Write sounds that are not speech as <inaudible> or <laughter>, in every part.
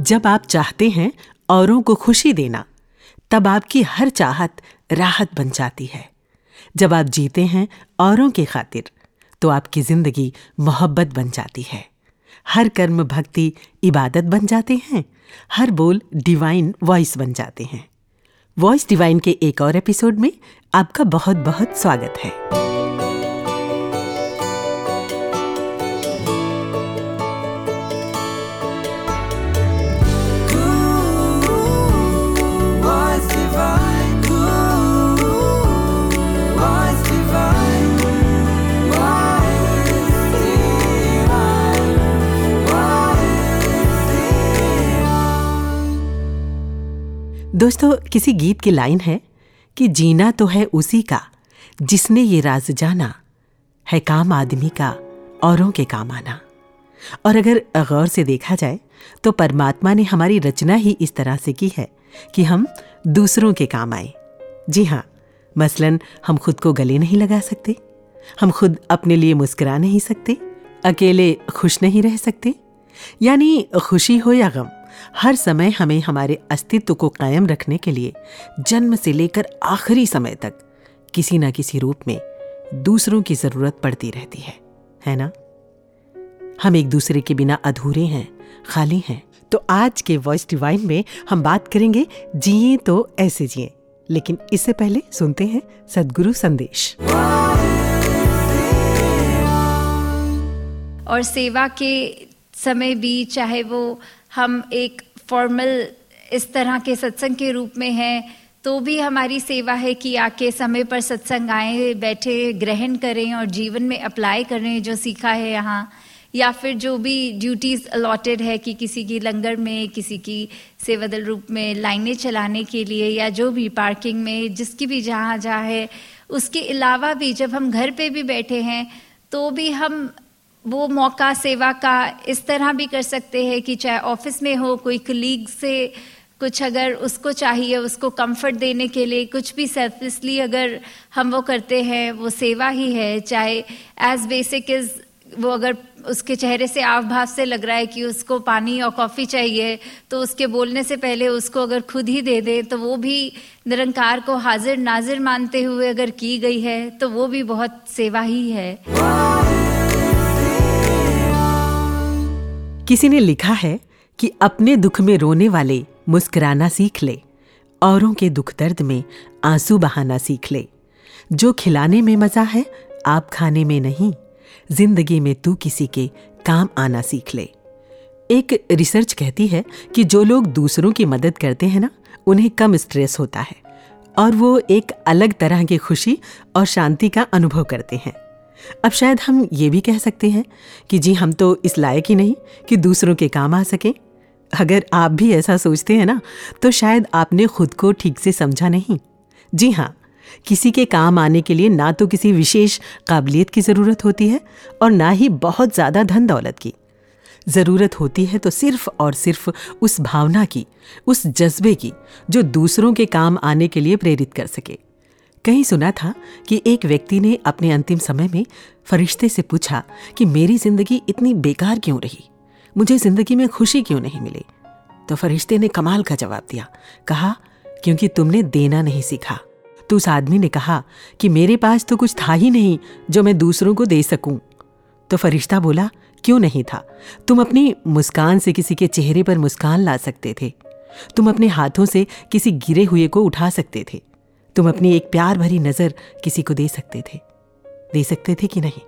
जब आप चाहते हैं औरों को खुशी देना, तब आपकी हर चाहत राहत बन जाती है। जब आप जीते हैं औरों के खातिर तो आपकी ज़िंदगी मोहब्बत बन जाती है। हर कर्म भक्ति इबादत बन जाते हैं। हर बोल डिवाइन वॉइस बन जाते हैं। वॉइस डिवाइन के एक और एपिसोड में आपका बहुत बहुत स्वागत है। दोस्तों, किसी गीत की लाइन है कि जीना तो है उसी का, जिसने ये राज जाना, है काम आदमी का, औरों के काम आना। और अगर गौर से देखा जाए तो परमात्मा ने हमारी रचना ही इस तरह से की है कि हम दूसरों के काम आए। जी हाँ मसलन, हम खुद को गले नहीं लगा सकते, हम खुद अपने लिए मुस्कुरा नहीं सकते, अकेले खुश नहीं रह सकते, यानी खुशी हो या गम हर समय हमें हमारे अस्तित्व को कायम रखने के लिए जन्म से लेकर आखिरी समय तक किसी न किसी रूप में दूसरों की ज़रूरत पड़ती रहती है है ना? हम एक दूसरे के बिना अधूरे हैं, खाली हैं। तो आज के वॉइस डिवाइन में हम बात करेंगे, जिए तो ऐसे जिए। लेकिन इससे पहले सुनते हैं सदगुरु संदेश। और सेवा के समय भी, चाहे वो हम एक फॉर्मल इस तरह के सत्संग के रूप में हैं तो भी हमारी सेवा है कि आके समय पर सत्संग आए, बैठे, ग्रहण करें और जीवन में अप्लाई करें जो सीखा है यहाँ। या फिर जो भी ड्यूटीज़ अलॉटेड है कि किसी की लंगर में, किसी की सेवादल रूप में लाइनें चलाने के लिए या जो भी पार्किंग में, जिसकी भी जहाँ जहाँ है, उसके अलावा भी जब हम घर पे भी बैठे हैं तो भी हम वो मौका, सेवा का इस तरह भी कर सकते हैं कि चाहे ऑफ़िस में हो, कोई कलीग से कुछ अगर उसको चाहिए, उसको कंफर्ट देने के लिए कुछ भी सेल्फलेसली अगर हम वो करते हैं, वो सेवा ही है। चाहे एज बेसिक इज़ वो अगर उसके चेहरे से आव भाव से लग रहा है कि उसको पानी और कॉफ़ी चाहिए तो उसके बोलने से पहले उसको अगर खुद ही दे दे तो वो भी निरंकार को हाजिर नाजिर मानते हुए अगर की गई है तो वो भी बहुत सेवा ही है। किसी ने लिखा है कि अपने दुख में रोने वाले मुस्कुराना सीख ले, औरों के दुख दर्द में आँसू बहाना सीख ले। जो खिलाने में मज़ा है, आप खाने में नहीं, ज़िंदगी में तू किसी के काम आना सीख ले। एक रिसर्च कहती है कि जो लोग दूसरों की मदद करते हैं ना, उन्हें कम स्ट्रेस होता है, और वो एक अलग तरह की खुशी और शांति का अनुभव करते हैं। अब शायद हम ये भी कह सकते हैं कि जी हम तो इस लायक ही नहीं कि दूसरों के काम आ सकें। अगर आप भी ऐसा सोचते हैं ना तो शायद आपने खुद को ठीक से समझा नहीं। जी हाँ किसी के काम आने के लिए ना तो किसी विशेष काबिलियत की ज़रूरत होती है और ना ही बहुत ज़्यादा धन दौलत की। ज़रूरत होती है तो सिर्फ़ और सिर्फ़ उस भावना की, उस जज्बे की, जो दूसरों के काम आने के लिए प्रेरित कर सके। कहीं सुना था कि एक व्यक्ति ने अपने अंतिम समय में फरिश्ते से पूछा कि मेरी ज़िंदगी इतनी बेकार क्यों रही? मुझे ज़िंदगी में खुशी क्यों नहीं मिली? तो फरिश्ते ने कमाल का जवाब दिया। कहा, क्योंकि तुमने देना नहीं सीखा। तो उस आदमी ने कहा कि मेरे पास तो कुछ था ही नहीं जो मैं दूसरों को दे सकूँ। तो फरिश्ता बोला, क्यों नहीं था? तुम अपनी मुस्कान से किसी के चेहरे पर मुस्कान ला सकते थे। तुम अपने हाथों से किसी गिरे हुए को उठा सकते थे। तुम अपनी एक प्यार भरी नज़र किसी को दे सकते थे। दे सकते थे कि नहीं?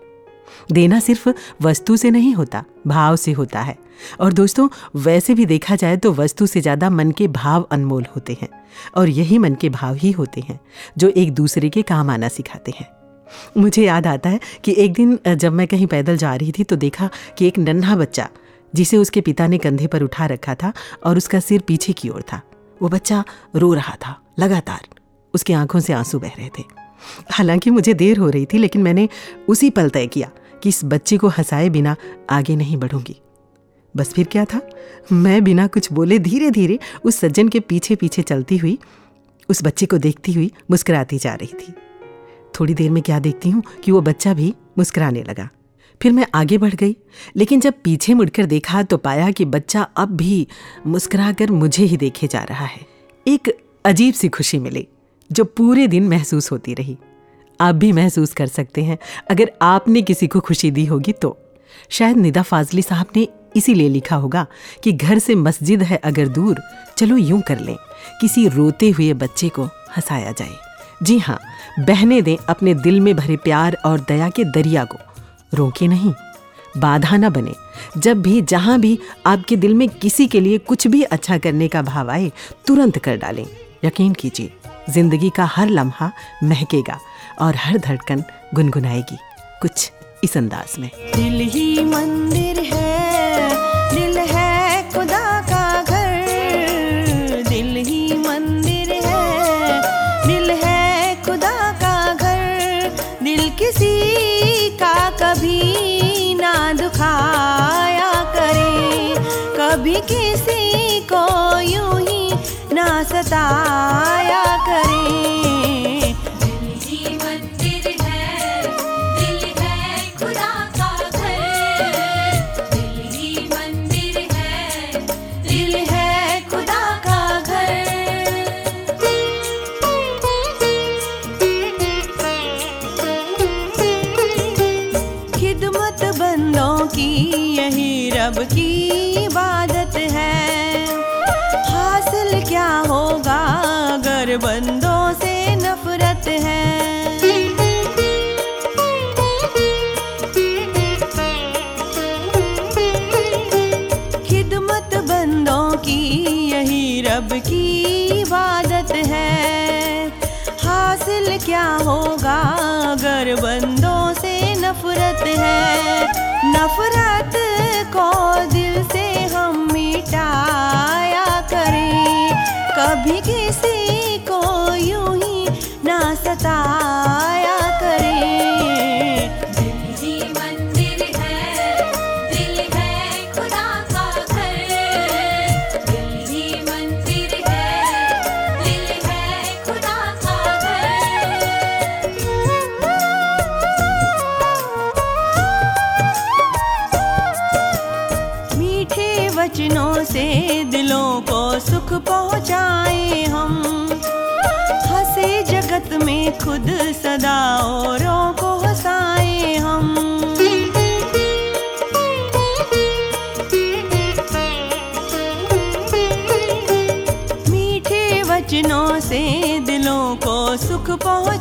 देना सिर्फ़ वस्तु से नहीं होता, भाव से होता है। और दोस्तों, वैसे भी देखा जाए तो वस्तु से ज़्यादा मन के भाव अनमोल होते हैं। और यही मन के भाव ही होते हैं, जो एक दूसरे के काम आना सिखाते हैं। मुझे याद आता है कि एक दिन जब मैं कहीं पैदल जा रही थी तो देखा कि एक नन्हा बच्चा, जिसे उसके पिता ने कंधे पर उठा रखा था और उसका सिर पीछे की ओर था। वो बच्चा रो रहा था, लगातार। उसकी आँखों से आँसू बह रहे थे। हालाँकि मुझे देर हो रही थी, लेकिन मैंने उसी पल तय किया कि इस बच्चे को हंसाए बिना आगे नहीं बढ़ूँगी। बस फिर क्या था? मैं बिना कुछ बोले धीरे धीरे उस सज्जन के पीछे पीछे चलती हुई, उस बच्चे को देखती हुई मुस्कुराती जा रही थी। थोड़ी देर में क्या देखती हूँ कि वो बच्चा भी मुस्कुराने लगा। फिर मैं आगे बढ़ गई, लेकिन जब पीछे मुड़कर देखा तो पाया कि बच्चा अब भी मुस्कुराकर मुझे ही देखे जा रहा है। एक अजीब सी खुशी मिली। जो पूरे दिन महसूस होती रही। आप भी महसूस कर सकते हैं, अगर आपने किसी को खुशी दी होगी तो। शायद निदा फाजली साहब ने इसीलिए लिखा होगा कि घर से मस्जिद है अगर दूर, चलो यूँ कर लें, किसी रोते हुए बच्चे को हंसाया जाए। जी हाँ बहने दें अपने दिल में भरे प्यार और दया के दरिया को, रोके नहीं। बाधा ना बने। जब भी, जहाँ भी आपके दिल में किसी के लिए कुछ भी अच्छा करने का भाव आए, तुरंत कर डालें। यकीन कीजिए। ज़िंदगी का हर लम्हा महकेगा और हर धड़कन गुनगुनाएगी। कुछ इस अंदाज में। दिल ही मंदिर है।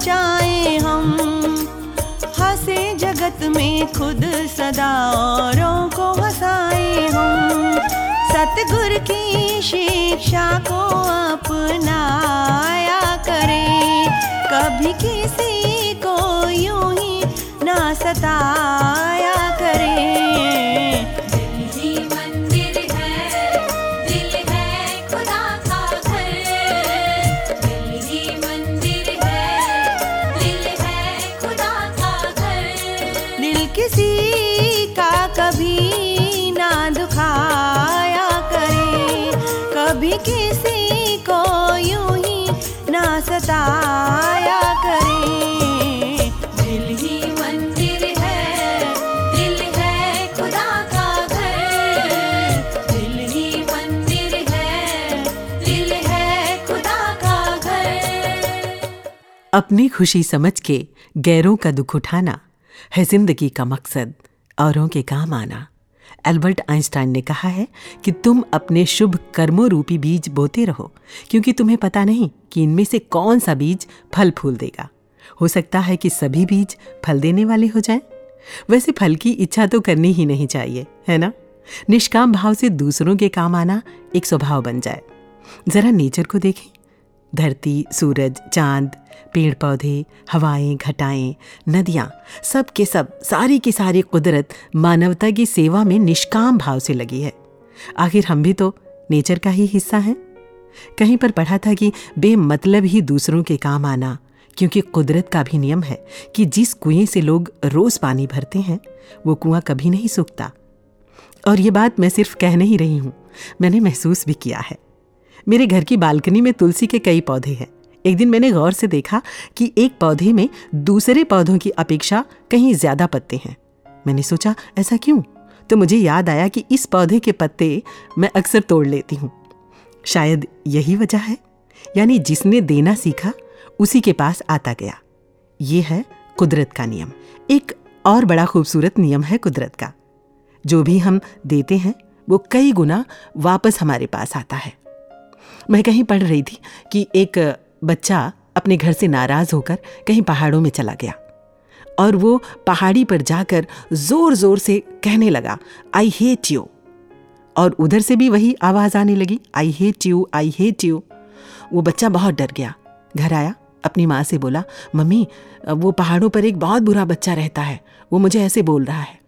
पहुँचाए हम। हंसे जगत में खुद सदा औरों को हंसाए हम। सतगुर की शिक्षा को अपनाया करें। कभी किसी को यूँ ही ना सताया अपनी खुशी समझ के गैरों का दुख उठाना है ज़िंदगी का मकसद औरों के काम आना। एल्बर्ट आइंस्टाइन ने कहा है कि तुम अपने शुभ कर्मों रूपी बीज बोते रहो, क्योंकि तुम्हें पता नहीं कि इनमें से कौन सा बीज फल फूल देगा। हो सकता है कि सभी बीज फल देने वाले हो जाएँ। वैसे फल की इच्छा तो करनी ही नहीं चाहिए, है ना? निष्काम भाव से दूसरों के काम आना एक स्वभाव बन जाए। जरा नेचर को देखें। धरती, सूरज, चाँद पेड़ पौधे हवाएँ, घटाएँ, नदियाँ, सब के सब, सारी की सारी कुदरत मानवता की सेवा में निष्काम भाव से लगी है। आखिर हम भी तो नेचर का ही हिस्सा हैं। कहीं पर पढ़ा था कि बेमतलब ही दूसरों के काम आना, क्योंकि कुदरत का भी नियम है कि जिस कुएँ से लोग रोज पानी भरते हैं, वो कुआँ कभी नहीं सूखता। और ये बात मैं सिर्फ़ कह नहीं रही हूँ, मैंने महसूस भी किया है। मेरे घर की बालकनी में तुलसी के कई पौधे हैं। एक दिन मैंने गौर से देखा कि एक पौधे में दूसरे पौधों की अपेक्षा कहीं ज़्यादा पत्ते हैं। मैंने सोचा, ऐसा क्यों? तो मुझे याद आया कि इस पौधे के पत्ते मैं अक्सर तोड़ लेती हूँ। शायद यही वजह है? यानी जिसने देना सीखा, उसी के पास आता गया। ये है कुदरत का नियम। एक और बड़ा खूबसूरत नियम है कुदरत का। जो भी हम देते हैं, वो कई गुना वापस हमारे पास आता है। मैं कहीं पढ़ रही थी कि एक बच्चा अपने घर से नाराज़ होकर कहीं पहाड़ों में चला गया और वो पहाड़ी पर जाकर ज़ोर ज़ोर से कहने लगा, आई हेट यू। और उधर से भी वही आवाज़ आने लगी, I hate you, I hate you. वो बच्चा बहुत डर गया। घर आया, अपनी माँ से बोला, मम्मी, वो पहाड़ों पर एक बहुत बुरा बच्चा रहता है, वो मुझे ऐसे बोल रहा है।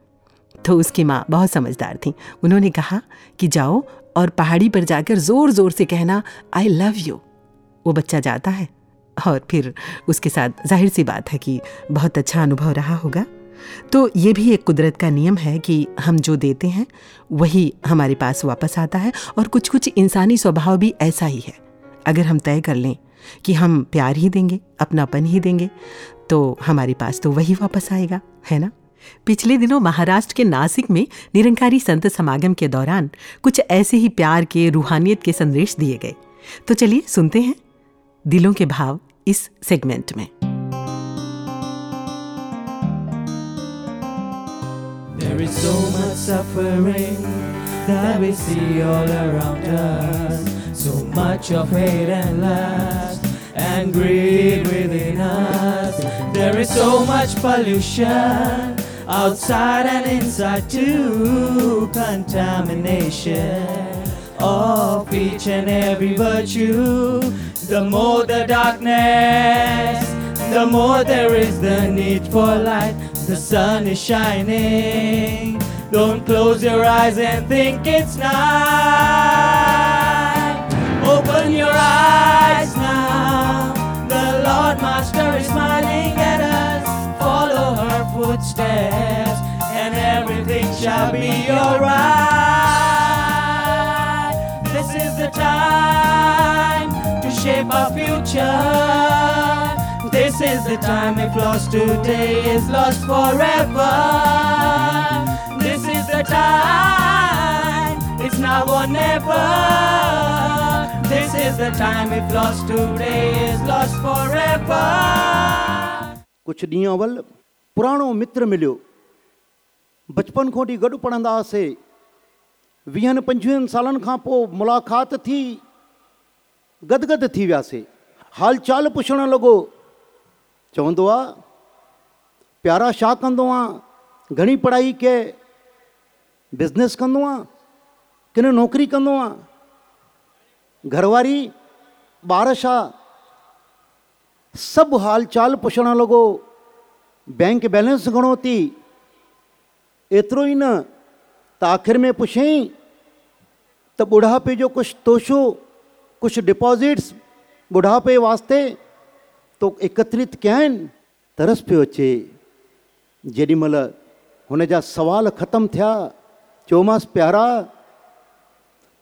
तो उसकी माँ बहुत समझदार थी। उन्होंने कहा कि जाओ और पहाड़ी पर जाकर ज़ोर ज़ोर से कहना, आई लव यू। वो बच्चा जाता है। और फिर उसके साथ ज़ाहिर सी बात है कि बहुत अच्छा अनुभव रहा होगा। तो ये भी एक कुदरत का नियम है कि हम जो देते हैं, वही हमारे पास वापस आता है और कुछ कुछ इंसानी स्वभाव भी ऐसा ही है। अगर हम तय कर लें कि हम प्यार ही देंगे, अपनापन ही देंगे तो हमारे पास तो वही वापस आएगा, है ना? पिछले दिनों महाराष्ट्र के नासिक में निरंकारी संत समागम के दौरान कुछ ऐसे ही प्यार के, रूहानियत के संदेश दिए गए। तो चलिए सुनते हैं। दिलों के भाव इस सेगमेंट में There is so much suffering that we see all around us. So much of hate and lust and greed within us. There is so much pollution outside and inside too. Contamination of each and every virtue. The more the darkness, the more there is the need for light. The sun is shining. Don't close your eyes and think it's night. Open your eyes now. The Lord Master is smiling at us. Follow her footsteps, and everything shall be alright. This is the time shape our future. This is the time if lost today is lost forever. This is the time, it's now or never. This is the time if lost today is lost forever. कुझु ॾींहं अवल पुराणो मित्र मिलियो बचपन खां वठी गॾु पढ़ंदा हुआसीं वीहनि पंजवीहनि सालनि खां पोइ मुलाक़ात थी गदगद थी हाल चाल पुछणु लॻो चवंदो आहे प्यारा छा घणी पढ़ाई के? बिज़नेस कंदो आहे किन नौकिरी घरवारी, ॿार छा सभु हाल चाल पुछणु बैंक बैलेंस घणो थी? एतिरो ई न आख़िर में पुछईं त ॿुढ़ापे जो कुझु तोशो कुझु डिपॉज़िट्स बुढ़ापे वास्ते तो एकत्रित कया तरस पियो अचे जेॾीमहिल हुन जा सवाल ख़तमु थिया चयोमांसि प्यारा।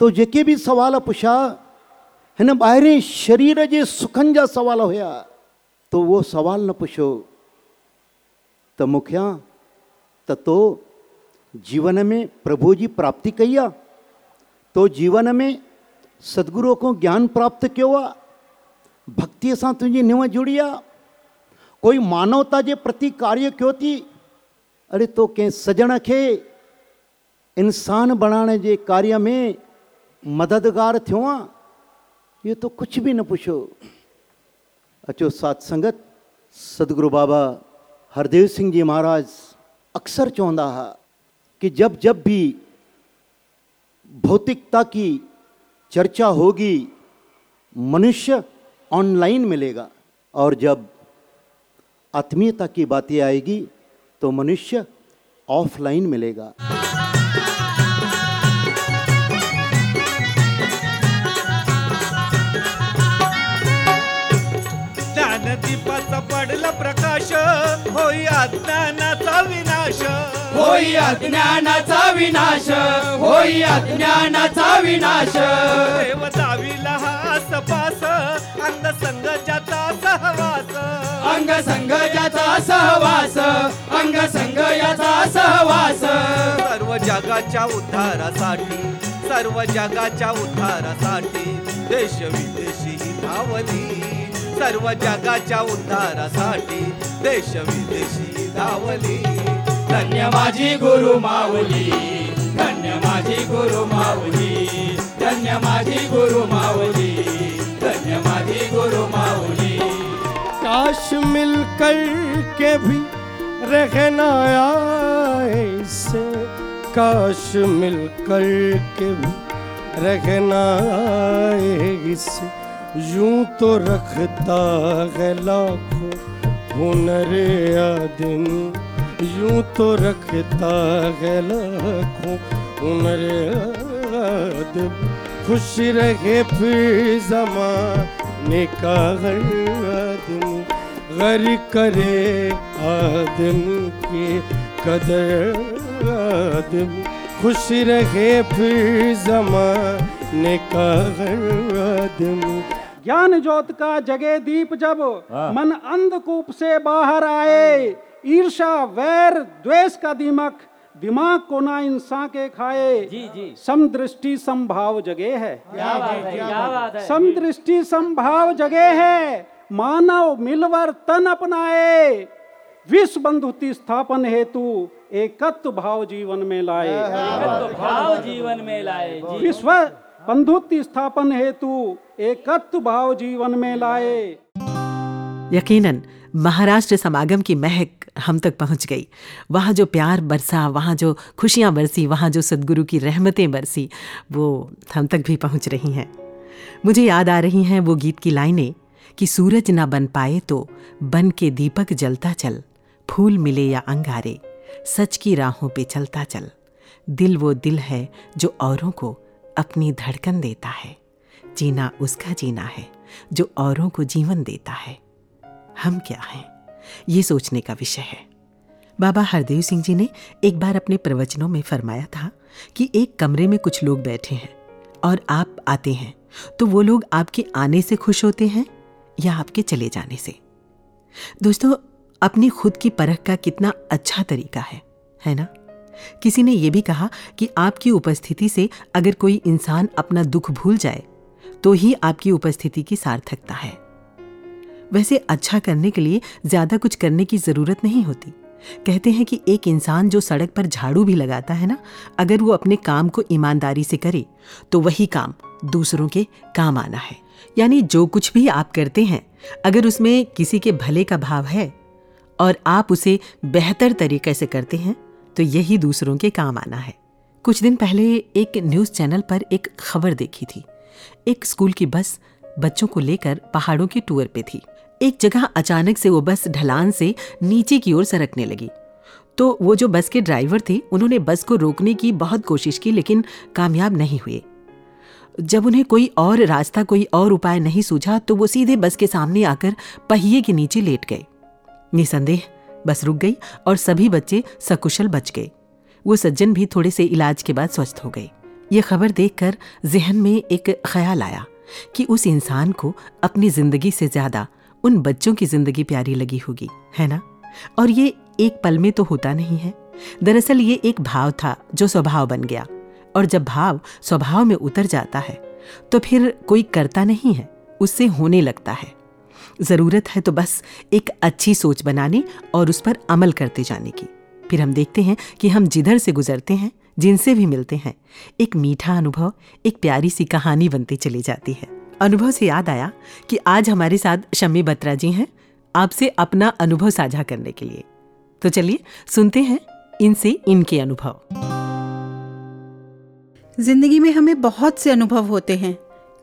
तो जेके बि सवाल पुछा हिन ॿाहिरें शरीर जे सुखनि जा सवाल हुया तो उहो सवाल न पुछो। त मुखिया, त तो जीवन में प्रभु जी प्राप्ति कई आहे सदगुरुअ खां ज्ञान प्राप्त कयो आहे भक्तीअ सां तुंहिंजी निव जुड़ी आहे कोई मानवता जे प्रति कार्य कयो थी? अरे तो कंहिं सजण खे। इंसान बणाइण जे कार्य में मददगार आहे इहो तो कुझु बि न पुछो। अचो साथ संगत, सदगुरु बाबा हरदेव सिंह जी महाराज अक्सर चवंदा हुआ कि जब जब भी भौतिकता की चर्चा होगी, मनुष्य ऑनलाइन मिलेगा और जब आत्मीयता की बातें आएगी तो मनुष्य ऑफलाइन मिलेगा। पडला प्रकाश होई अज्ञानाचा विनाश. होई अज्ञानाचा विनाश होई अज्ञानाचा विनाश. देव दाविला हा सपास अंधसंग ज्याचा सहवास. अंग संग याचा सहवास अंग संग याचा सहवास. सर्व जगाच्या उद्धारासाठी सर्व जगाच्या उद्धारासाठी देश विदेशी धावली. सर्व जगाच्या उद्धारासाठी देश विदेशी धावली. धन्य माझी गुरु माऊली, धन्य माझी गुरु माऊली, धन्य माझी गुरु माऊली, धन्य माझी गुरु माऊली. काश मिल कर के भी रहना ऐसे काश मिल कर के भी रहना ऐसे यूँ तो रखता है लाखों हुनर आदमी। यूँ तो रखता है लाखों हुनर आदमी। खुश रहे फिर जमाने का हर आदमी। गर करे आदमी की कदर आदमी। खुश रहे फिर जमाने का हर आदमी। ज्ञान ज्योत का जगे दीप जब मन अंधकूप से बाहर आए ईर्षा वैर द्वेष का दिमक दिमाग को ना इंसान के खाए। जी जी। समदृष्टि संभाव जगे है। क्या बात है क्या बात है। समदृष्टि संभाव जगे है। मानव मिलवर तन अपनाए। विश्व बंधुति स्थापन हेतु एकत्व भाव जीवन में लाए। भाव जीवन में लाए विश्व बंधुत्व स्थापन हेतु एकत्व भाव जीवन में लाए। यकीनन, महाराष्ट्र समागम की महक हम तक पहुँच गई। वहाँ जो प्यार बरसा, वहाँ जो खुशियाँ बरसी, वहाँ जो सदगुरु की रहमतें बरसी, वो हम तक भी पहुँच रही हैं। मुझे याद आ रही हैं वो गीत की लाइनें कि सूरज ना बन पाए तो बन के दीपक जलता चल, फूल मिले या अंगारे, सच की राहों पे चलता चल। दिल वो दिल है जो औरों को अपनी धड़कन देता है। जीना उसका जीना है, जो औरों को जीवन देता है। हम क्या हैं? ये सोचने का विषय है। बाबा हरदेव सिंह जी ने एक बार अपने प्रवचनों में फरमाया था कि एक कमरे में कुछ लोग बैठे हैं और आप आते हैं तो वो लोग आपके आने से खुश होते हैं या आपके चले जाने से? दोस्तों, अपनी खुद की परख का कितना अच्छा तरीका है है ना? किसी ने यह भी कहा कि आपकी उपस्थिति से अगर कोई इंसान अपना दुख भूल जाए तो ही आपकी उपस्थिति की सार्थकता है। वैसे अच्छा करने के लिए ज़्यादा कुछ करने की ज़रूरत नहीं होती। कहते हैं कि एक इंसान जो सड़क पर झाड़ू भी लगाता है ना, अगर वो अपने काम को ईमानदारी से करे तो वही काम दूसरों के काम आना है। यानी जो कुछ भी आप करते हैं, अगर उसमें किसी के भले का भाव है और आप उसे बेहतर तरीके से करते हैं तो यही दूसरों के काम आना है। कुछ दिन पहले एक न्यूज़ चैनल पर एक खबर देखी थी। एक स्कूल की बस बच्चों को लेकर पहाड़ों की टूर पे थी। एक जगह अचानक से वो बस ढलान से नीचे की ओर सरकने लगी। तो वो जो बस के ड्राइवर थे, उन्होंने बस को रोकने की बहुत कोशिश की, लेकिन कामयाब नहीं हुए। जब उन्हें कोई और रास्ता, कोई और उपाय नहीं सूझा तो वो सीधे बस के सामने आकर पहिए के नीचे लेट गए। निसंदेह बस रुक गई और सभी बच्चे सकुशल बच गए। वो सज्जन भी थोड़े से इलाज के बाद स्वस्थ हो गए। ये खबर देखकर जहन में एक ख्याल आया कि उस इंसान को अपनी ज़िंदगी से ज़्यादा उन बच्चों की ज़िंदगी प्यारी लगी होगी, है ना? और ये एक पल में तो होता नहीं है। दरअसल ये एक भाव था जो स्वभाव बन गया। और जब भाव स्वभाव में उतर जाता है तो फिर कोई करता नहीं है, उससे होने लगता है। ज़रूरत है तो बस एक अच्छी सोच बनाने और उस पर अमल करते जाने की। फिर हम देखते हैं कि हम जिधर से गुजरते हैं, जिनसे भी मिलते हैं, एक मीठा अनुभव, एक प्यारी सी कहानी बनती चली जाती है। अनुभव से याद आया कि आज हमारे साथ शम्मी बत्रा जी हैं, आपसे अपना अनुभव साझा करने के लिए। तो चलिए सुनते हैं इनसे इनके अनुभव। ज़िंदगी में हमें बहुत से अनुभव होते हैं।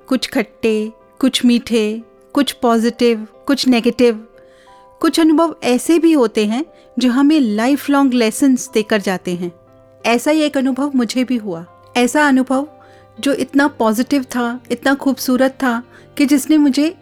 कुछ खट्टे, कुछ मीठे कुछ पॉजिटिव कुछ नेगेटिव कुछ अनुभव ऐसे भी होते हैं जो हमें लाइफ लॉन्ग लेसन्स देकर जाते हैं। ऐसा ही एक अनुभव मुझे भी हुआ। ऐसा अनुभव जो इतना पॉजिटिव था, इतना खूबसूरत था कि जिसने मुझे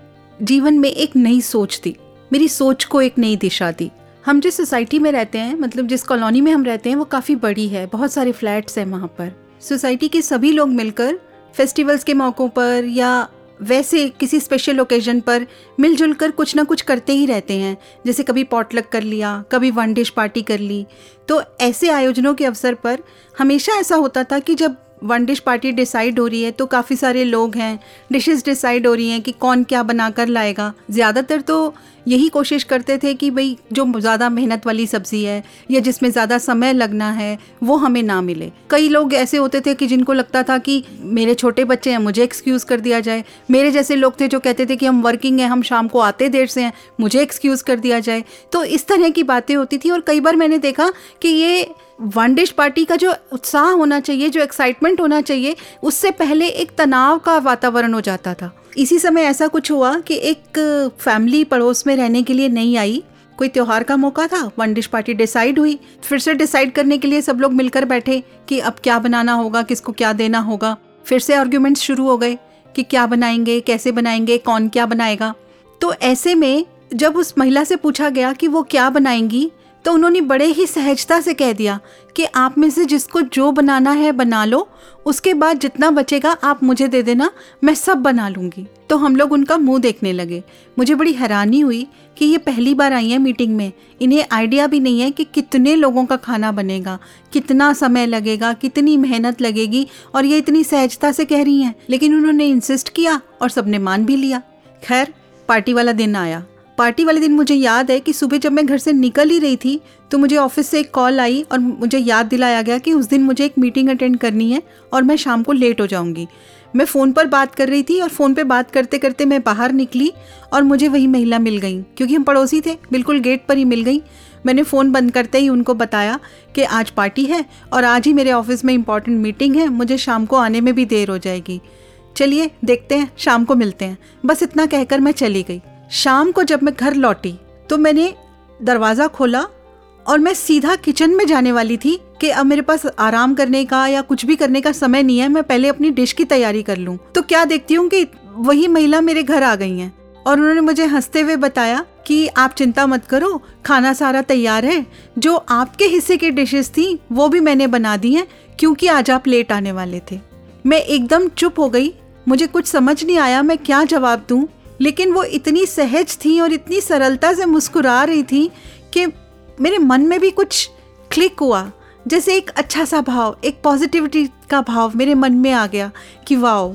जीवन में एक नई सोच दी। मेरी सोच को एक नई दिशा दी। हम जिस सोसाइटी में रहते हैं मतलब जिस कॉलोनी में हम रहते हैं, वो काफ़ी बड़ी है। बहुत सारे फ्लैट्स हैं वहाँ पर। सोसाइटी के सभी लोग मिलकर फेस्टिवल्स के मौक़ों पर या वैसे किसी स्पेशल ओकेजन पर मिलजुल कर कुछ ना कुछ करते ही रहते हैं। जैसे कभी पॉटलक कर लिया, कभी वन डिश पार्टी कर ली। तो ऐसे आयोजनों के अवसर पर हमेशा ऐसा होता था कि जब वन डिश पार्टी डिसाइड हो रही है तो काफ़ी सारे लोग हैं डिशेस डिसाइड हो रही हैं कि कौन क्या बनाकर लाएगा। ज़्यादातर तो यही कोशिश करते थे कि भाई, जो ज़्यादा मेहनत वाली सब्ज़ी है, या जिसमें ज़्यादा समय लगना है, वो हमें ना मिले। कई लोग ऐसे होते थे कि जिनको लगता था कि मेरे छोटे बच्चे हैं, मुझे एक्सक्यूज़ कर दिया जाए। मेरे जैसे लोग थे जो कहते थे कि हम वर्किंग हैं, हम शाम को आते देर से हैं, मुझे एक्सक्यूज़ कर दिया जाए। तो इस तरह की बातें होती थी, और कई बार मैंने देखा कि ये वन डिश पार्टी का जो उत्साह होना चाहिए, जो एक्साइटमेंट होना चाहिए, उससे पहले एक तनाव का वातावरण हो जाता था। इसी समय ऐसा कुछ हुआ कि एक फैमिली पड़ोस में रहने के लिए नहीं आई। कोई त्योहार का मौका था वन डिश पार्टी डिसाइड हुई। फिर से डिसाइड करने के लिए सब लोग मिलकर बैठे कि अब क्या बनाना होगा, किसको क्या देना होगा। फिर से आर्ग्यूमेंट्स शुरू हो गए कि क्या बनाएँगे, कैसे बनाएँगे, कौन क्या बनाएगा। तो ऐसे में जब उस महिला से पूछा गया कि वो क्या बनाएँगी तो उन्होंने बड़े ही सहजता से कह दिया कि आप में से जिसको जो बनाना है बना लो, उसके बाद जितना बचेगा आप मुझे दे देना, मैं सब बना लूँगी। तो हम लोग उनका मुँह देखने लगे। मुझे बड़ी हैरानी हुई कि ये पहली बार आई है मीटिंग में। इन्हें आइडिया भी नहीं है कि कितने लोगों का खाना बनेगा, कितना समय लगेगा, कितनी मेहनत लगेगी और ये इतनी सहजता से कह रही हैं। लेकिन उन्होंने इंसिस्ट किया और सबने मान भी लिया। खैर पार्टी वाला दिन आया। पार्टी वाले दिन मुझे याद है कि सुबह जब मैं घर से निकल ही रही थी तो मुझे ऑफ़िस से एक कॉल आई और मुझे याद दिलाया गया कि उस दिन मुझे एक मीटिंग अटेंड करनी है और मैं शाम को लेट हो जाऊँगी। मैं फ़ोन पर बात कर रही थी और फ़ोन पे बात करते करते मैं बाहर निकली और मुझे वही महिला मिल गई, क्योंकि हम पड़ोसी थे, बिल्कुल गेट पर ही मिल गई। मैंने फ़ोन बंद करते ही उनको बताया कि आज पार्टी है और आज ही मेरे ऑफ़िस में इंपॉर्टेंट मीटिंग है, मुझे शाम को आने में भी देर हो जाएगी। चलिए देखते हैं, शाम को मिलते हैं। बस इतना कहकर मैं चली गई। शाम को जब मैं घर लौटी तो मैंने दरवाज़ा खोला और मैं सीधा किचन में जाने वाली थी कि अब मेरे पास आराम करने का या कुछ भी करने का समय नहीं है, मैं पहले अपनी डिश की तैयारी कर लूँ। तो क्या देखती हूँ कि वही महिला मेरे घर आ गई हैं और उन्होंने मुझे हँसते हुए बताया कि आप चिंता मत करो, खाना सारा तैयार है। जो आपके हिस्से की डिशेस थी, वो भी मैंने बना दी हैं, क्योंकि आज आप लेट आने वाले थे। मैं एकदम चुप हो गई, मुझे कुछ समझ नहीं आया, मैं क्या जवाब दूँ? लेकिन वो इतनी सहज थी और इतनी सरलता से मुस्कुरा रही थी कि मेरे मन में भी कुछ क्लिक हुआ। जैसे एक अच्छा सा भाव, एक पॉजिटिविटी का भाव मेरे मन में आ गया कि वाओ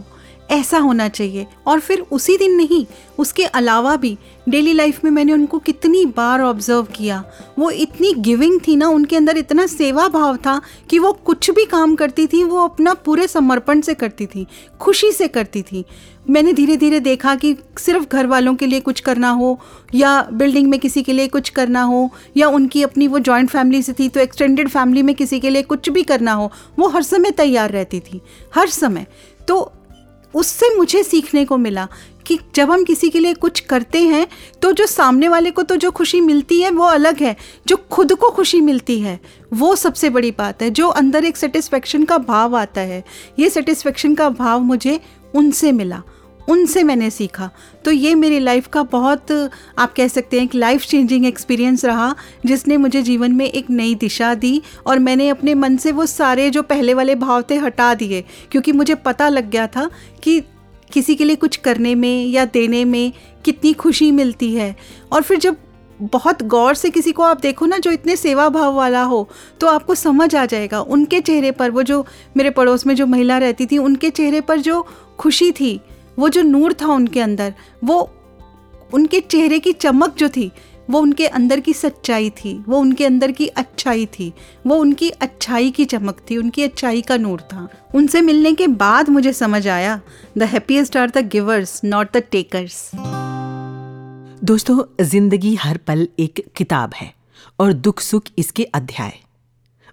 ऐसा होना चाहिए। और फिर उसी दिन नहीं, उसके अलावा भी डेली लाइफ में मैंने उनको कितनी बार ऑब्ज़र्व किया। वो इतनी गिविंग थी ना, उनके अंदर इतना सेवा भाव था कि वो कुछ भी काम करती थी, वो अपना पूरे समर्पण से करती थी, खुशी से करती थी। मैंने धीरे धीरे देखा कि सिर्फ़ घर वालों के लिए कुछ करना हो, या बिल्डिंग में किसी के लिए कुछ करना हो, या उनकी अपनी वो जॉइंट फैमिली से थी तो एक्सटेंडेड फैमिली में किसी के लिए कुछ भी करना हो, वो हर समय तैयार रहती थी, हर समय। तो उससे मुझे सीखने को मिला कि जब हम किसी के लिए कुछ करते हैं तो जो सामने वाले को तो जो खुशी मिलती है, वो अलग है, जो खुद को खुशी मिलती है, वो सबसे बड़ी बात है, जो अंदर एक सेटिस्फेक्शन का भाव आता है। ये सेटिस्फेक्शन का भाव मुझे उनसे मिला, उनसे मैंने सीखा। तो ये मेरी लाइफ का बहुत, आप कह सकते हैं एक लाइफ चेंजिंग एक्सपीरियंस रहा, जिसने मुझे जीवन में एक नई दिशा दी और मैंने अपने मन से वो सारे जो पहले वाले भाव थे हटा दिए। क्योंकि मुझे पता लग गया था कि किसी के लिए कुछ करने में या देने में कितनी खुशी मिलती है। और फिर जब बहुत गौर से किसी को आप देखो ना जो इतने सेवा भाव वाला हो तो आपको समझ आ जाएगा। उनके चेहरे पर वो जो मेरे पड़ोस में जो महिला रहती थी, उनके चेहरे पर जो खुशी थी, वो जो नूर था उनके अंदर, वो उनके चेहरे की चमक जो थी, वो उनके अंदर की सच्चाई थी, वो उनके अंदर की अच्छाई थी, वो उनकी अच्छाई की चमक थी, उनकी अच्छाई का नूर था। उनसे मिलने के बाद मुझे समझ आया the happiest are the givers not the takers दोस्तों, ज़िंदगी हर पल एक किताब है और दुख सुख इसके अध्याय।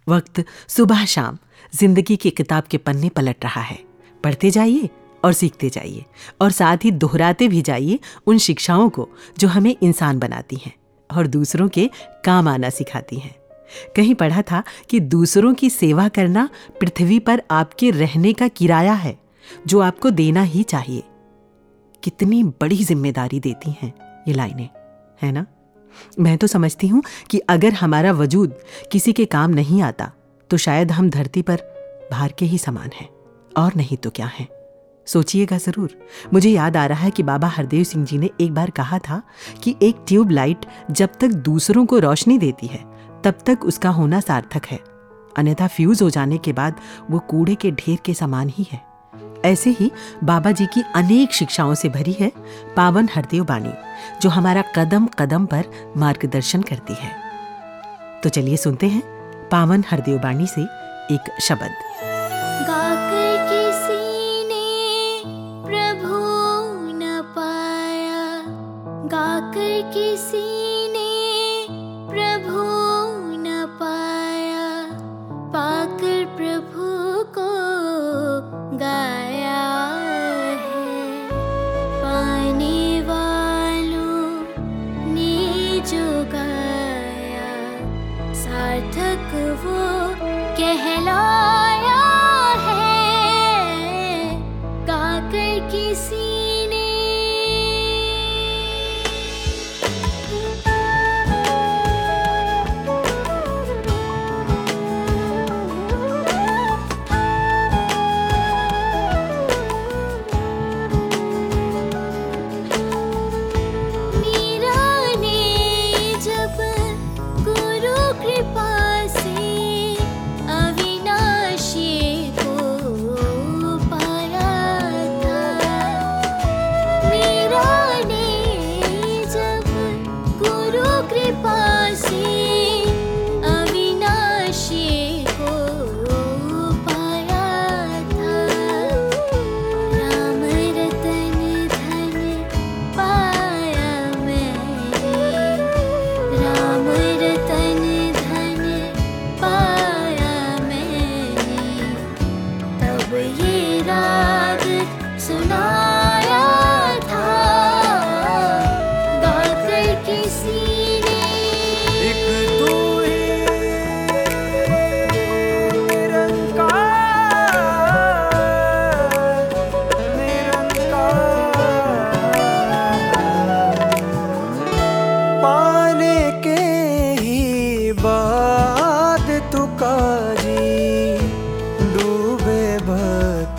वक्त सुबह शाम ज़िंदगी की किताब के पन्ने पलट रहा है। पढ़ते जाइए और सीखते जाइए और साथ ही दोहराते भी जाइए उन शिक्षाओं को जो हमें इंसान बनाती हैं और दूसरों के काम आना सिखाती हैं। कहीं पढ़ा था कि दूसरों की सेवा करना पृथ्वी पर आपके रहने का किराया है, जो आपको देना ही चाहिए। कितनी बड़ी ज़िम्मेदारी देती हैं। ये लाइनें है ना? मैं तो समझती हूँ कि अगर हमारा वजूद किसी के काम नहीं आता तो शायद हम धरती पर भार के ही समान हैं, और नहीं तो क्या हैं? सोचिएगा ज़रूर। मुझे याद आ रहा है कि बाबा हरदेव सिंह जी ने एक बार कहा था कि एक ट्यूब लाइट जब तक दूसरों को रोशनी देती है, तब तक उसका होना सार्थक है। अन्यथा फ्यूज हो जाने के बाद वो कूड़े के ढेर के समान ही है। ऐसे ही बाबा जी की अनेक शिक्षाओं से भरी है पावन हरदेव बाणी जो हमारा कदम कदम पर मार्गदर्शन करती है। तो चलिए सुनते हैं पावन हरदेव बाणी से एक शब्द।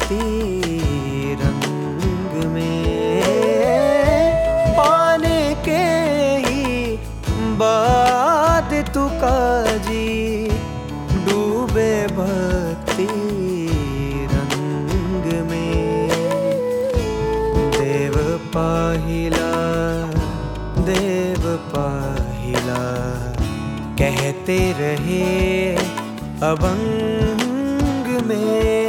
भक्ति रंग में पाने के ही बाद तुका जी डूबे भक्ति रंग में। देव पाहिला देव पाहिला, कहते रहे अभंग में।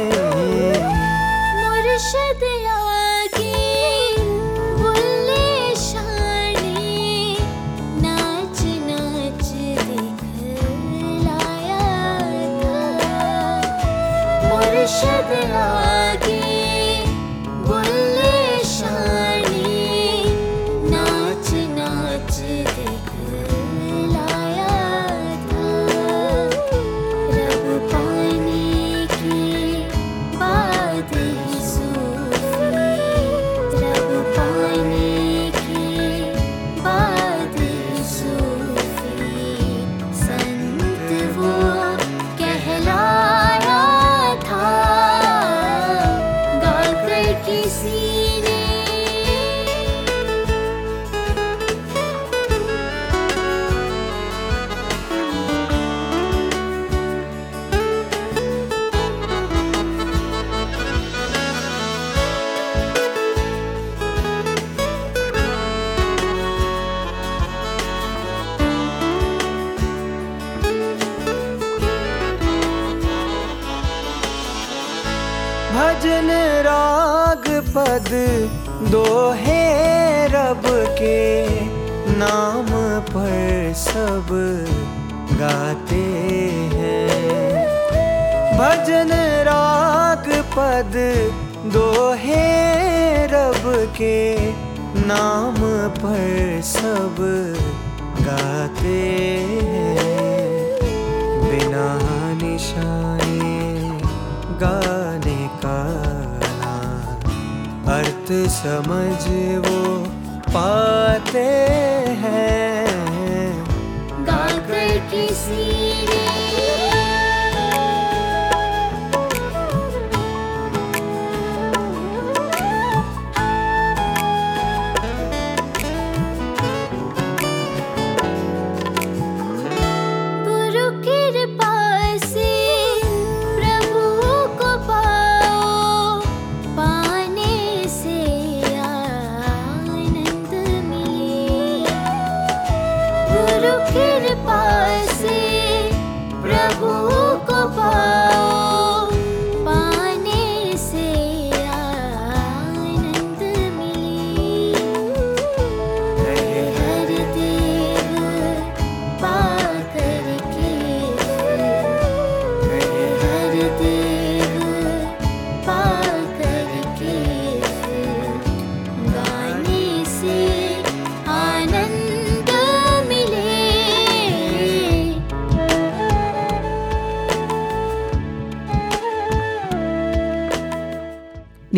अर्थ समझ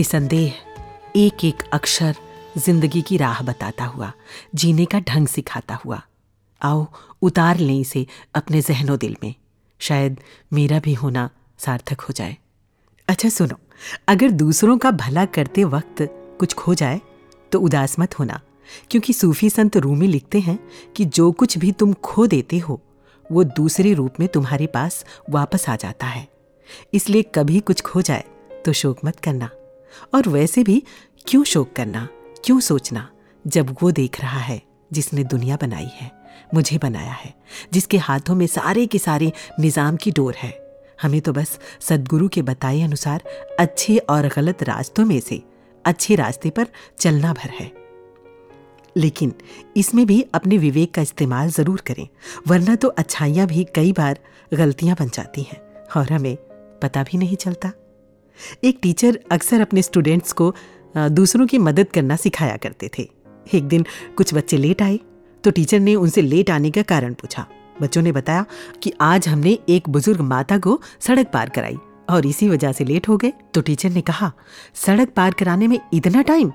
निसंदेह एक एक अक्षर ज़िंदगी की राह बताता हुआ, जीने का ढंग सिखाता हुआ। आओ, उतार लें इसे अपने जहनो दिल में। शायद मेरा भी होना सार्थक हो जाए। अच्छा सुनो, अगर दूसरों का भला करते वक्त कुछ खो जाए तो उदास मत होना, क्योंकि सूफी संत रूमी लिखते हैं कि जो कुछ भी तुम खो देते हो, वो दूसरे रूप में तुम्हारे पास वापस आ जाता है। इसलिए कभी कुछ खो जाए तो शोक मत करना। और वैसे भी क्यों शोक करना, क्यों सोचना, जब वो देख रहा है जिसने दुनिया बनाई है, मुझे बनाया है, जिसके हाथों में सारे के सारे निज़ाम की डोर है। हमें तो बस सदगुरु के बताए अनुसार अच्छे और गलत रास्तों में से अच्छे रास्ते पर चलना भर है। लेकिन इसमें भी अपने विवेक का इस्तेमाल ज़रूर करें, वरना तो अच्छाइयाँ भी कई बार गलतियाँ बन जाती हैं और हमें पता भी नहीं चलता। एक टीचर अक्सर अपने स्टूडेंट्स को दूसरों की मदद करना सिखाया करते थे। एक दिन कुछ बच्चे लेट आए तो टीचर ने उनसे लेट आने का कारण पूछा। बच्चों ने बताया कि आज हमने एक बुज़ुर्ग माता को सड़क पार कराई और इसी वजह से लेट हो गए। तो टीचर ने कहा, सड़क पार कराने में इतना टाइम?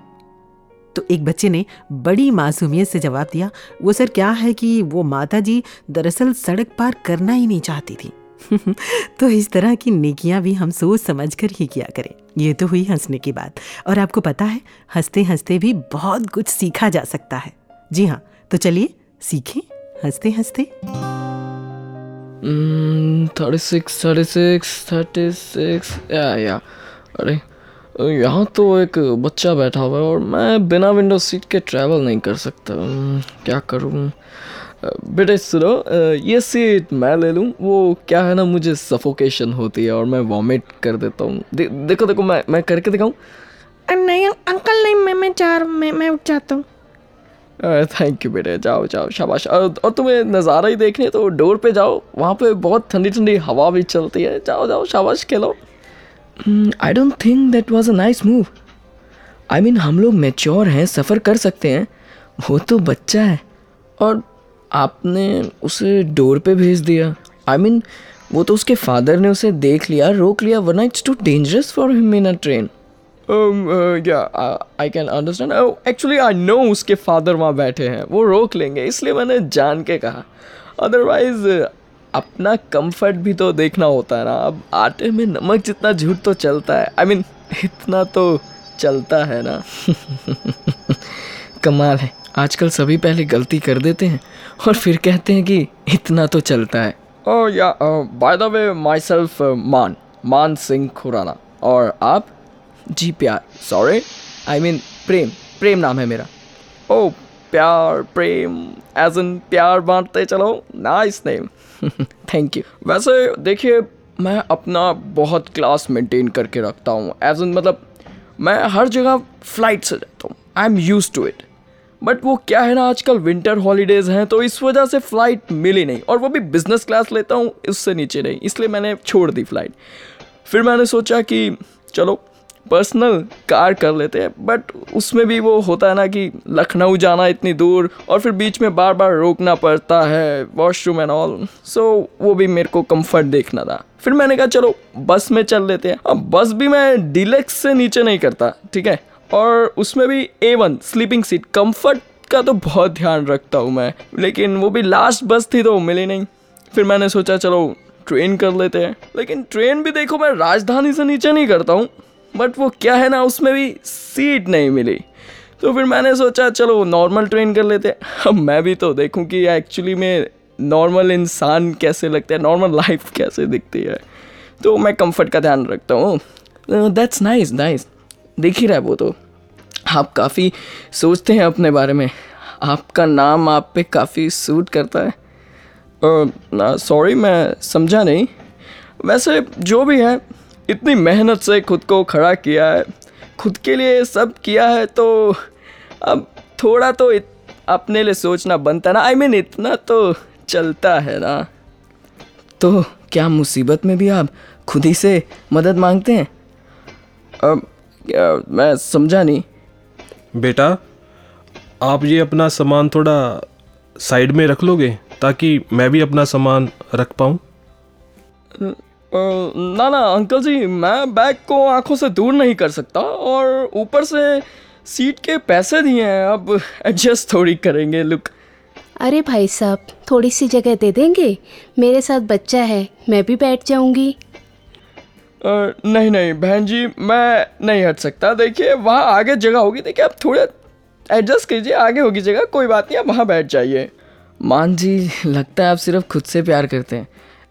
तो एक बच्चे ने बड़ी मासूमियत से जवाब दिया, वो सर क्या है कि वो माता जी दरअसल सड़क पार करना ही नहीं चाहती थी। <laughs> तो इस तरह की नेकियाँ भी हम सोच समझ कर ही किया करें। ये तो हुई हंसने की बात। और आपको पता है हँसते हँसते भी बहुत कुछ सीखा जा सकता है। जी हाँ तो चलिए सीखें हँसते हँसते thirty six thirty six thirty six yeah yeah अरे यहाँ तो एक बच्चा बैठा हुआ है और मैं बिना विंडो सीट के ट्रैवल नहीं कर सकता। हम्म, क्या करूँ? बेटे सुनो ये सीट मैं ले लूँ वो क्या है ना मुझे सफोकेशन होती है और मैं वॉमिट कर देता हूँ। दे, देखो देखो मैं मैं करके दिखाऊँ? नहीं अंकल नहीं मैं मैं रहा हूँ मैं मैं उठ जाता हूँ। थैंक यू बेटे जाओ जाओ शाबाश। और, तुम्हें नज़ारा ही देखनी तो डोर पे जाओ वहाँ पे बहुत ठंडी ठंडी हवा भी चलती है। जाओ जाओ शाबाश खेलो। I don't think that was a nice move I mean हम लोग मेच्योर हैं सफ़र कर सकते हैं। वो तो बच्चा है। और आपने उसे डोर पे भेज दिया। आई I मीन mean, वो तो उसके फादर ने उसे देख लिया रोक लिया वरना it's too dangerous for him in a train can understand. Oh, actually, I know उसके फादर वहाँ बैठे हैं। वो रोक लेंगे इसलिए मैंने जान के कहा। अदरवाइज़ अपना कंफर्ट भी तो देखना होता है ना। अब आटे में नमक जितना झूठ तो चलता है। आई I मीन mean, इतना तो चलता है ना। <laughs> कमाल है। आजकल सभी पहले गलती कर देते हैं और फिर कहते हैं कि इतना तो चलता है। ओह yeah by the way myself Maan Maan Singh Khurana. और आप? जी प्यार। सॉरी आई मीन प्रेम। प्रेम नाम है मेरा। ओ प्यार प्रेम एज इन प्यार बांटते चलो। नाइस नेम थैंक यू वैसे देखिए मैं अपना बहुत क्लास मेंटेन करके रखता हूँ। एज इन मतलब मैं हर जगह फ़्लाइट से जाता हूँ। I am use to it but वो क्या है ना, आजकल विंटर हॉलीडेज हैं तो इस वजह से फ़्लाइट मिली नहीं। और वो भी बिज़नेस क्लास लेता हूँ, उससे नीचे नहीं। इसलिए मैंने छोड़ दी फ़्लाइट फिर मैंने सोचा कि चलो पर्सनल कार कर लेते हैं। बट उसमें भी वो होता है ना कि लखनऊ जाना इतनी दूर, और फिर बीच में बार बार रोकना पड़ता है वॉशरूम एंड ऑल सो वो भी मेरे को कंफर्ट देखना था। फिर मैंने कहा, चलो बस में चल लेते हैं। अब बस भी मैं डिलेक्स से नीचे नहीं करता, ठीक है? और उसमें भी A one sleeping seat comfort का तो बहुत ध्यान रखता हूँ मैं, लेकिन वो भी लास्ट बस थी तो मिली नहीं। फिर मैंने सोचा, चलो ट्रेन कर लेते हैं। लेकिन ट्रेन भी देखो मैं राजधानी से नीचे नहीं करता हूँ बट वो क्या है ना, उसमें भी सीट नहीं मिली। तो फिर मैंने सोचा, चलो नॉर्मल ट्रेन कर लेते हैं। अब मैं भी तो देखूँ कि एक्चुअली में नॉर्मल इंसान कैसे लगता है नॉर्मल लाइफ कैसे दिखती है। तो मैं कंफर्ट का ध्यान रखता हूँ। दैट्स नाइस नाइस देख ही रहा है वो तो। आप काफ़ी सोचते हैं अपने बारे में। आपका नाम आप पे काफ़ी सूट करता है। सॉरी मैं समझा नहीं। वैसे जो भी है इतनी मेहनत से खुद को खड़ा किया है। खुद के लिए सब किया है तो अब थोड़ा तो इत, अपने लिए सोचना बनता ना। आई I मीन mean, इतना तो चलता है ना। तो क्या मुसीबत में भी आप खुद ही से मदद मांगते हैं? अब क्या मैं समझा नहीं। बेटा आप ये अपना सामान थोड़ा साइड में रख लोगे ताकि मैं भी अपना सामान रख पाऊँ? ना ना अंकल जी मैं बैग को आँखों से दूर नहीं कर सकता और ऊपर से सीट के पैसे दिए हैं अब एडजस्ट थोड़ी करेंगे लुक अरे भाई साहब थोड़ी सी जगह दे देंगे? मेरे साथ बच्चा है मैं भी बैठ जाऊँगी। अ, नहीं नहीं बहन जी मैं नहीं हट सकता। देखिए वहाँ आगे जगह होगी देखिए आप थोड़ा एडजस्ट कीजिए आगे होगी जगह कोई बात नहीं आप वहाँ बैठ जाइए। मान जी लगता है आप सिर्फ़ खुद से प्यार करते हैं।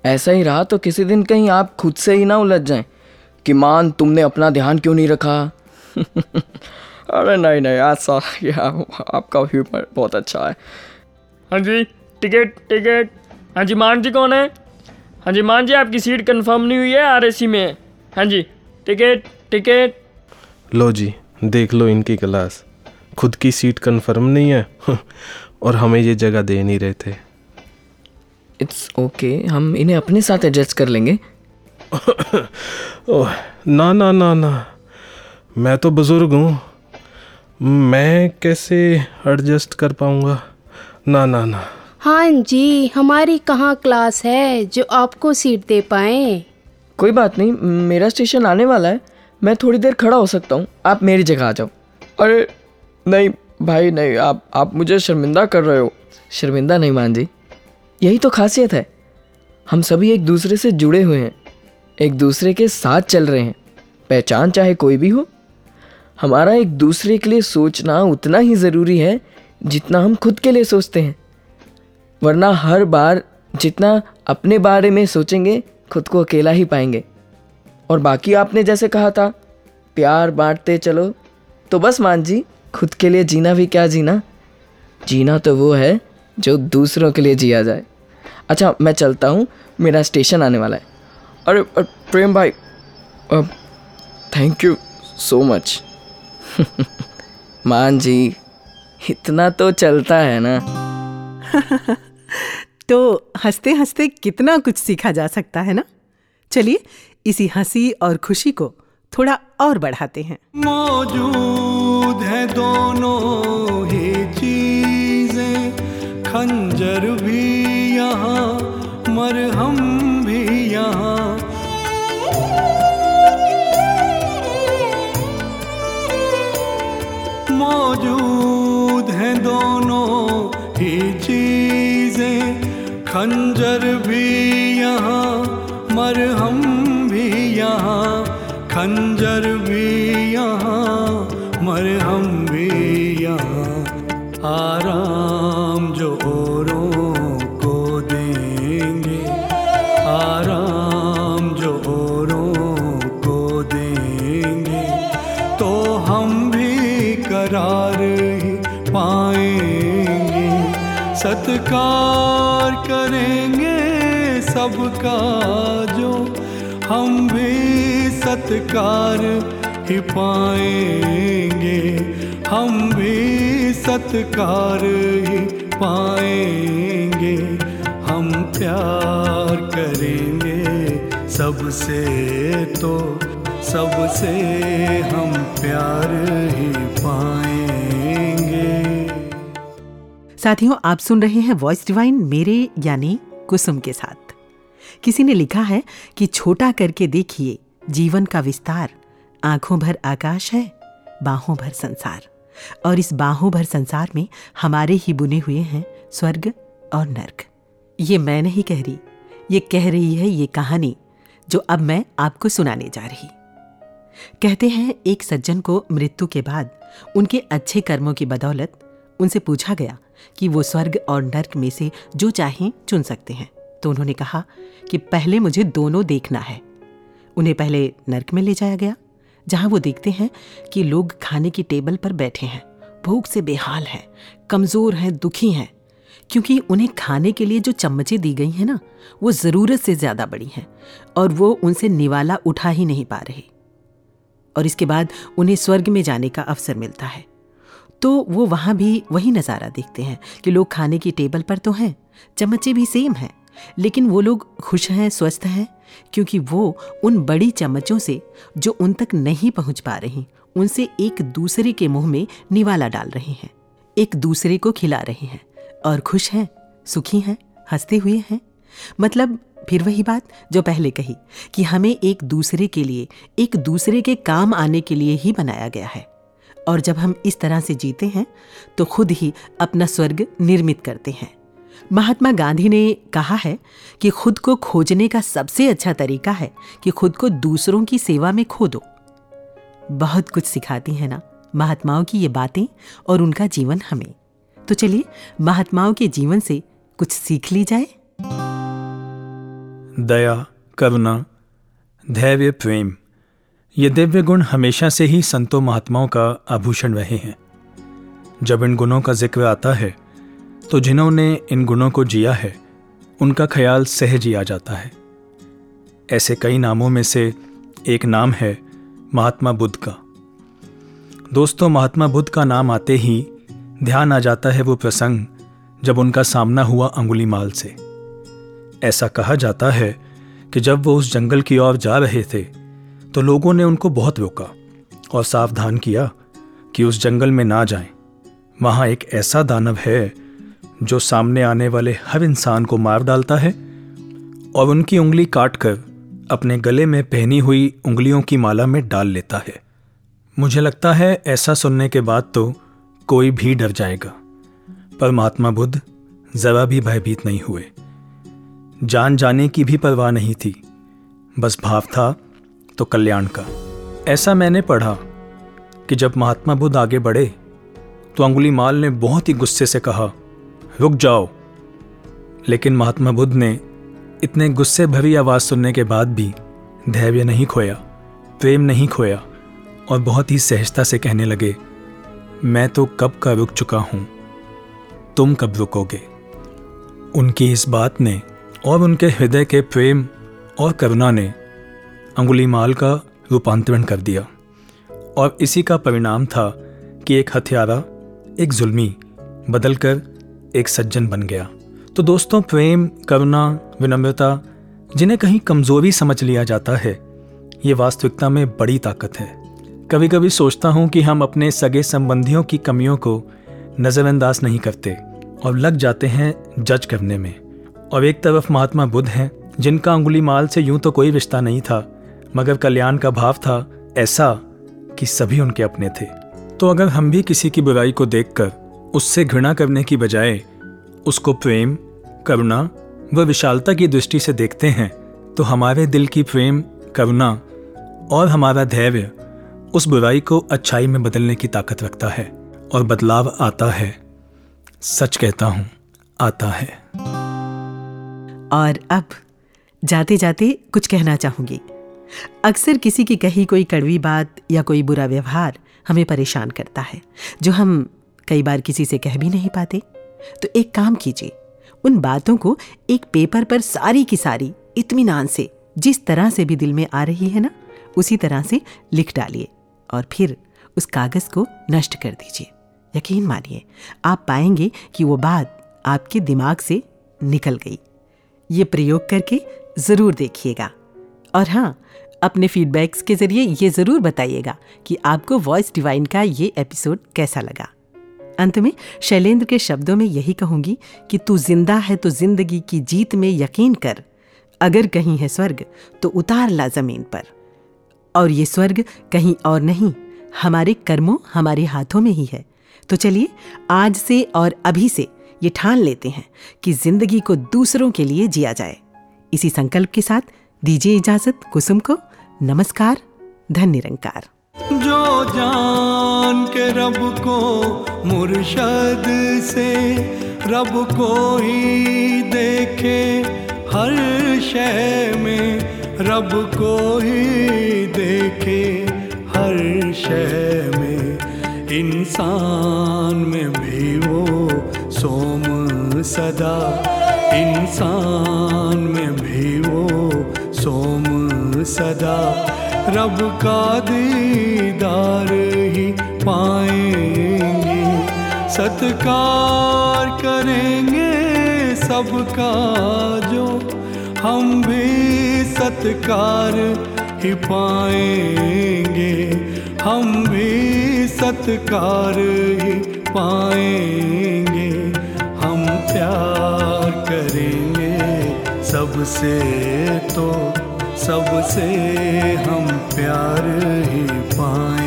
ऐसा ही रहा तो किसी दिन कहीं आप खुद से ही ना उलझ जाएँ कि मान तुमने अपना ध्यान क्यों नहीं रखा? <laughs> अरे नहीं नहीं ऐसा ये आपका ह्यूमर बहुत अच्छा है। हाँ जी टिकट टिकट हाँ जी मान जी कौन है? हाँ जी मान जी आपकी सीट कंफर्म नहीं हुई है आर में। हाँ जी टिकट टिकट लो जी देख लो इनकी क्लास खुद की सीट कंफर्म नहीं है <laughs> और हमें ये जगह दे नहीं रहे थे। इट्स ओके okay, हम इन्हें अपने साथ एडजस्ट कर लेंगे। <laughs> ओह ना ना ना ना। मैं तो बुज़ुर्ग हूँ। मैं कैसे एडजस्ट कर पाऊँगा? ना ना ना। हाँ जी, हमारी कहाँ क्लास है जो आपको सीट दे पाए? कोई बात नहीं, मेरा स्टेशन आने वाला है। मैं थोड़ी देर खड़ा हो सकता हूँ। आप मेरी जगह आ जाओ। अरे, नहीं, भाई, नहीं, आप आप मुझे शर्मिंदा कर रहे हो। शर्मिंदा नहीं मान जी यही तो खासियत है। हम सभी एक दूसरे से जुड़े हुए हैं। एक दूसरे के साथ चल रहे हैं। पहचान चाहे कोई भी हो। हमारा एक दूसरे के लिए सोचना उतना ही ज़रूरी है जितना हम खुद के लिए सोचते हैं। वरना हर बार जितना अपने बारे में सोचेंगे, खुद को अकेला ही पाएँगे। और बाकी आपने जैसे कहा था, प्यार बांटते चलो। तो बस मान जी, खुद के लिए जीना भी क्या जीना? जीना तो वो है जो दूसरों के लिए जिया जाए। अच्छा मैं चलता हूँ, मेरा स्टेशन आने वाला है। अरे प्रेम भाई थैंक यू सो मच मान जी, इतना तो चलता है ना? <laughs> <laughs> तो हँसते हँसते कितना कुछ सीखा जा सकता है ना? चलिए, इसी हँसी और खुशी को थोड़ा और बढ़ाते हैं। मौजूद है दोनों ही चीज़ें, खंजर भी यहाँ, मरहम खंजर भी यहाँ मरहम भी यहाँ खंजर सत्कार करेंगे सबका जो हम भी सत्कार ही पाएँगे। हम भी सत्कार ही पाएँगे। हम प्यार करेंगे सबसे तो सबसे हम प्यार ही साथियों आप सुन रहे हैं वॉइस डिवाइन मेरे यानी कुसुम के साथ। किसी ने लिखा है कि छोटा करके देखिए, जीवन का विस्तार, आँखों भर आकाश है, बाहों भर संसार। और इस बाहों भर संसार में हमारे ही बुने हुए हैं स्वर्ग और नर्क। ये मैं नहीं कह रही, ये कह रही है ये कहानी, जो अब मैं आपको सुनाने जा रही। कहते हैं, एक सज्जन को मृत्यु के बाद उनके अच्छे कर्मों की बदौलत उनसे पूछा गया कि वो स्वर्ग और नर्क में से जो चाहें चुन सकते हैं। तो उन्होंने कहा कि पहले मुझे दोनों देखना है। उन्हें पहले नर्क में ले जाया गया, जहाँ वो देखते हैं कि लोग खाने की टेबल पर बैठे हैं। भूख से बेहाल हैं, कमज़ोर हैं, दुखी हैं, क्योंकि उन्हें खाने के लिए जो चम्मचें दी गई हैं ना, वो ज़रूरत से ज़्यादा बड़ी हैं, और वो उनसे निवाला उठा ही नहीं पा रहे। और इसके बाद उन्हें स्वर्ग में जाने का अवसर मिलता है। तो वो वहाँ भी वही नज़ारा देखते हैं कि लोग खाने की टेबल पर तो हैं चम्मचें भी सेम हैं, लेकिन वो लोग खुश हैं, स्वस्थ हैं, क्योंकि वो उन बड़ी चम्मचों से जो उन तक नहीं पहुँच पा रही, उनसे एक दूसरे के मुँह में निवाला डाल रहे हैं, एक दूसरे को खिला रहे हैं, और खुश हैं, सुखी हैं, हँसते हुए हैं। मतलब फिर वही बात जो पहले कही कि हमें एक दूसरे के लिए, एक दूसरे के काम आने के लिए ही बनाया गया है। और जब हम इस तरह से जीते हैं तो खुद ही अपना स्वर्ग निर्मित करते हैं। महात्मा गांधी ने कहा है कि खुद को खोजने का सबसे अच्छा तरीका है कि खुद को दूसरों की सेवा में खो दो बहुत कुछ सिखाती है ना महात्माओं की ये बातें और उनका जीवन हमें। तो चलिए महात्माओं के जीवन से कुछ सीख ली जाए। दया, करुणा, धैर्य, प्रेम। ये दिव्य गुण हमेशा से ही संतों महात्माओं का आभूषण रहे हैं। जब इन गुणों का ज़िक्र आता है तो जिन्होंने इन गुणों को जिया है, उनका ख्याल सहज ही आ जाता है। ऐसे कई नामों में से एक नाम है महात्मा बुद्ध का। दोस्तों, महात्मा बुद्ध का नाम आते ही ध्यान आ जाता है वो प्रसंग जब उनका सामना हुआ अंगुली माल से। ऐसा कहा जाता है कि जब वो उस जंगल की ओर जा रहे थे तो लोगों ने उनको बहुत रोका और सावधान किया कि उस जंगल में ना जाएँ। वहाँ एक ऐसा दानव है जो सामने आने वाले हर इंसान को मार डालता है और उनकी उंगली काटकर अपने गले में पहनी हुई उंगलियों की माला में डाल लेता है। मुझे लगता है ऐसा सुनने के बाद तो कोई भी डर जाएगा। पर महात्मा बुद्ध जरा भी भयभीत नहीं हुए। जान जाने की भी परवाह नहीं थी। बस भाव था तो कल्याण का। ऐसा मैंने पढ़ा कि जब महात्मा बुद्ध आगे बढ़े तो अंगुली माल ने बहुत ही गुस्से से कहा, रुक जाओ। लेकिन महात्मा बुद्ध ने इतने गुस्से भरी आवाज़ सुनने के बाद भी धैर्य नहीं खोया, प्रेम नहीं खोया और बहुत ही सहजता से कहने लगे, मैं तो कब का रुक चुका हूँ? तुम कब रुकोगे? उनकी इस बात ने और उनके हृदय के प्रेम और करुणा ने अंगुलीमाल का रूपांतरण कर दिया और इसी का परिणाम था कि एक हथियारा, एक जुल्मी बदलकर एक सज्जन बन गया। तो दोस्तों, प्रेम, करुणा, विनम्रता, जिन्हें कहीं कमज़ोरी समझ लिया जाता है, ये वास्तविकता में बड़ी ताकत है। कभी कभी सोचता हूँ कि हम अपने सगे संबंधियों की कमियों को नज़रअंदाज नहीं करते और लग जाते हैं जज करने में। और एक तरफ़ महात्मा बुद्ध हैं, जिनका अंगुली माल से यूँ तो कोई रिश्ता नहीं था मगर कल्याण का भाव था ऐसा कि सभी उनके अपने थे। तो अगर हम भी किसी की बुराई को देखकर उससे घृणा करने की बजाय उसको प्रेम, करुणा व विशालता की दृष्टि से देखते हैं तो हमारे दिल की प्रेम, करुणा और हमारा धैर्य उस बुराई को अच्छाई में बदलने की ताकत रखता है और बदलाव आता है। सच कहता हूँ, आता है। और अब जाते जाते कुछ कहना चाहूँगी। अक्सर किसी की कही कोई कड़वी बात या कोई बुरा व्यवहार हमें परेशान करता है, जो हम कई बार किसी से कह भी नहीं पाते। तो एक काम कीजिए, उन बातों को एक पेपर पर सारी की सारी, इत्मीनान से, जिस तरह से भी दिल में आ रही है ना, उसी तरह से लिख डालिए और फिर उस कागज़ को नष्ट कर दीजिए। यकीन मानिए, आप पाएँगे कि वो बात आपके दिमाग से निकल गई। ये प्रयोग करके ज़रूर देखिएगा। और हाँ अपने फीडबैक्स के ज़रिए ये ज़रूर बताइएगा कि आपको वॉइस डिवाइन का ये एपिसोड कैसा लगा। अंत में शैलेंद्र के शब्दों में यही कहूँगी कि तू ज़िंदा है तो ज़िंदगी की जीत में यकीन कर। अगर कहीं है स्वर्ग तो उतार ला ज़मीन पर। और ये स्वर्ग कहीं और नहीं, हमारे कर्मों, हमारे हाथों में ही है। तो चलिए, आज से और अभी से ये ठान लेते हैं कि ज़िंदगी को दूसरों के लिए जिया जाए। इसी संकल्प के साथ दीजिए इजाज़त, कुसुम को। नमस्कार धन निरंकार जो जान के रब को मुर्शद से, रब को ही देखे, हर शय में रब को ही देखे, हर शय में इंसान में भी वो सोम सदा, इंसान में भी वो सोम सदा रब का दीदार ही पाएँगे। सत्कार करेंगे सबका जो हम भी सत्कार ही पाएँगे। हम भी सत्कार ही पाएँगे। हम प्यार करेंगे सबसे तो सबसे हम प्यार ही पाएँगे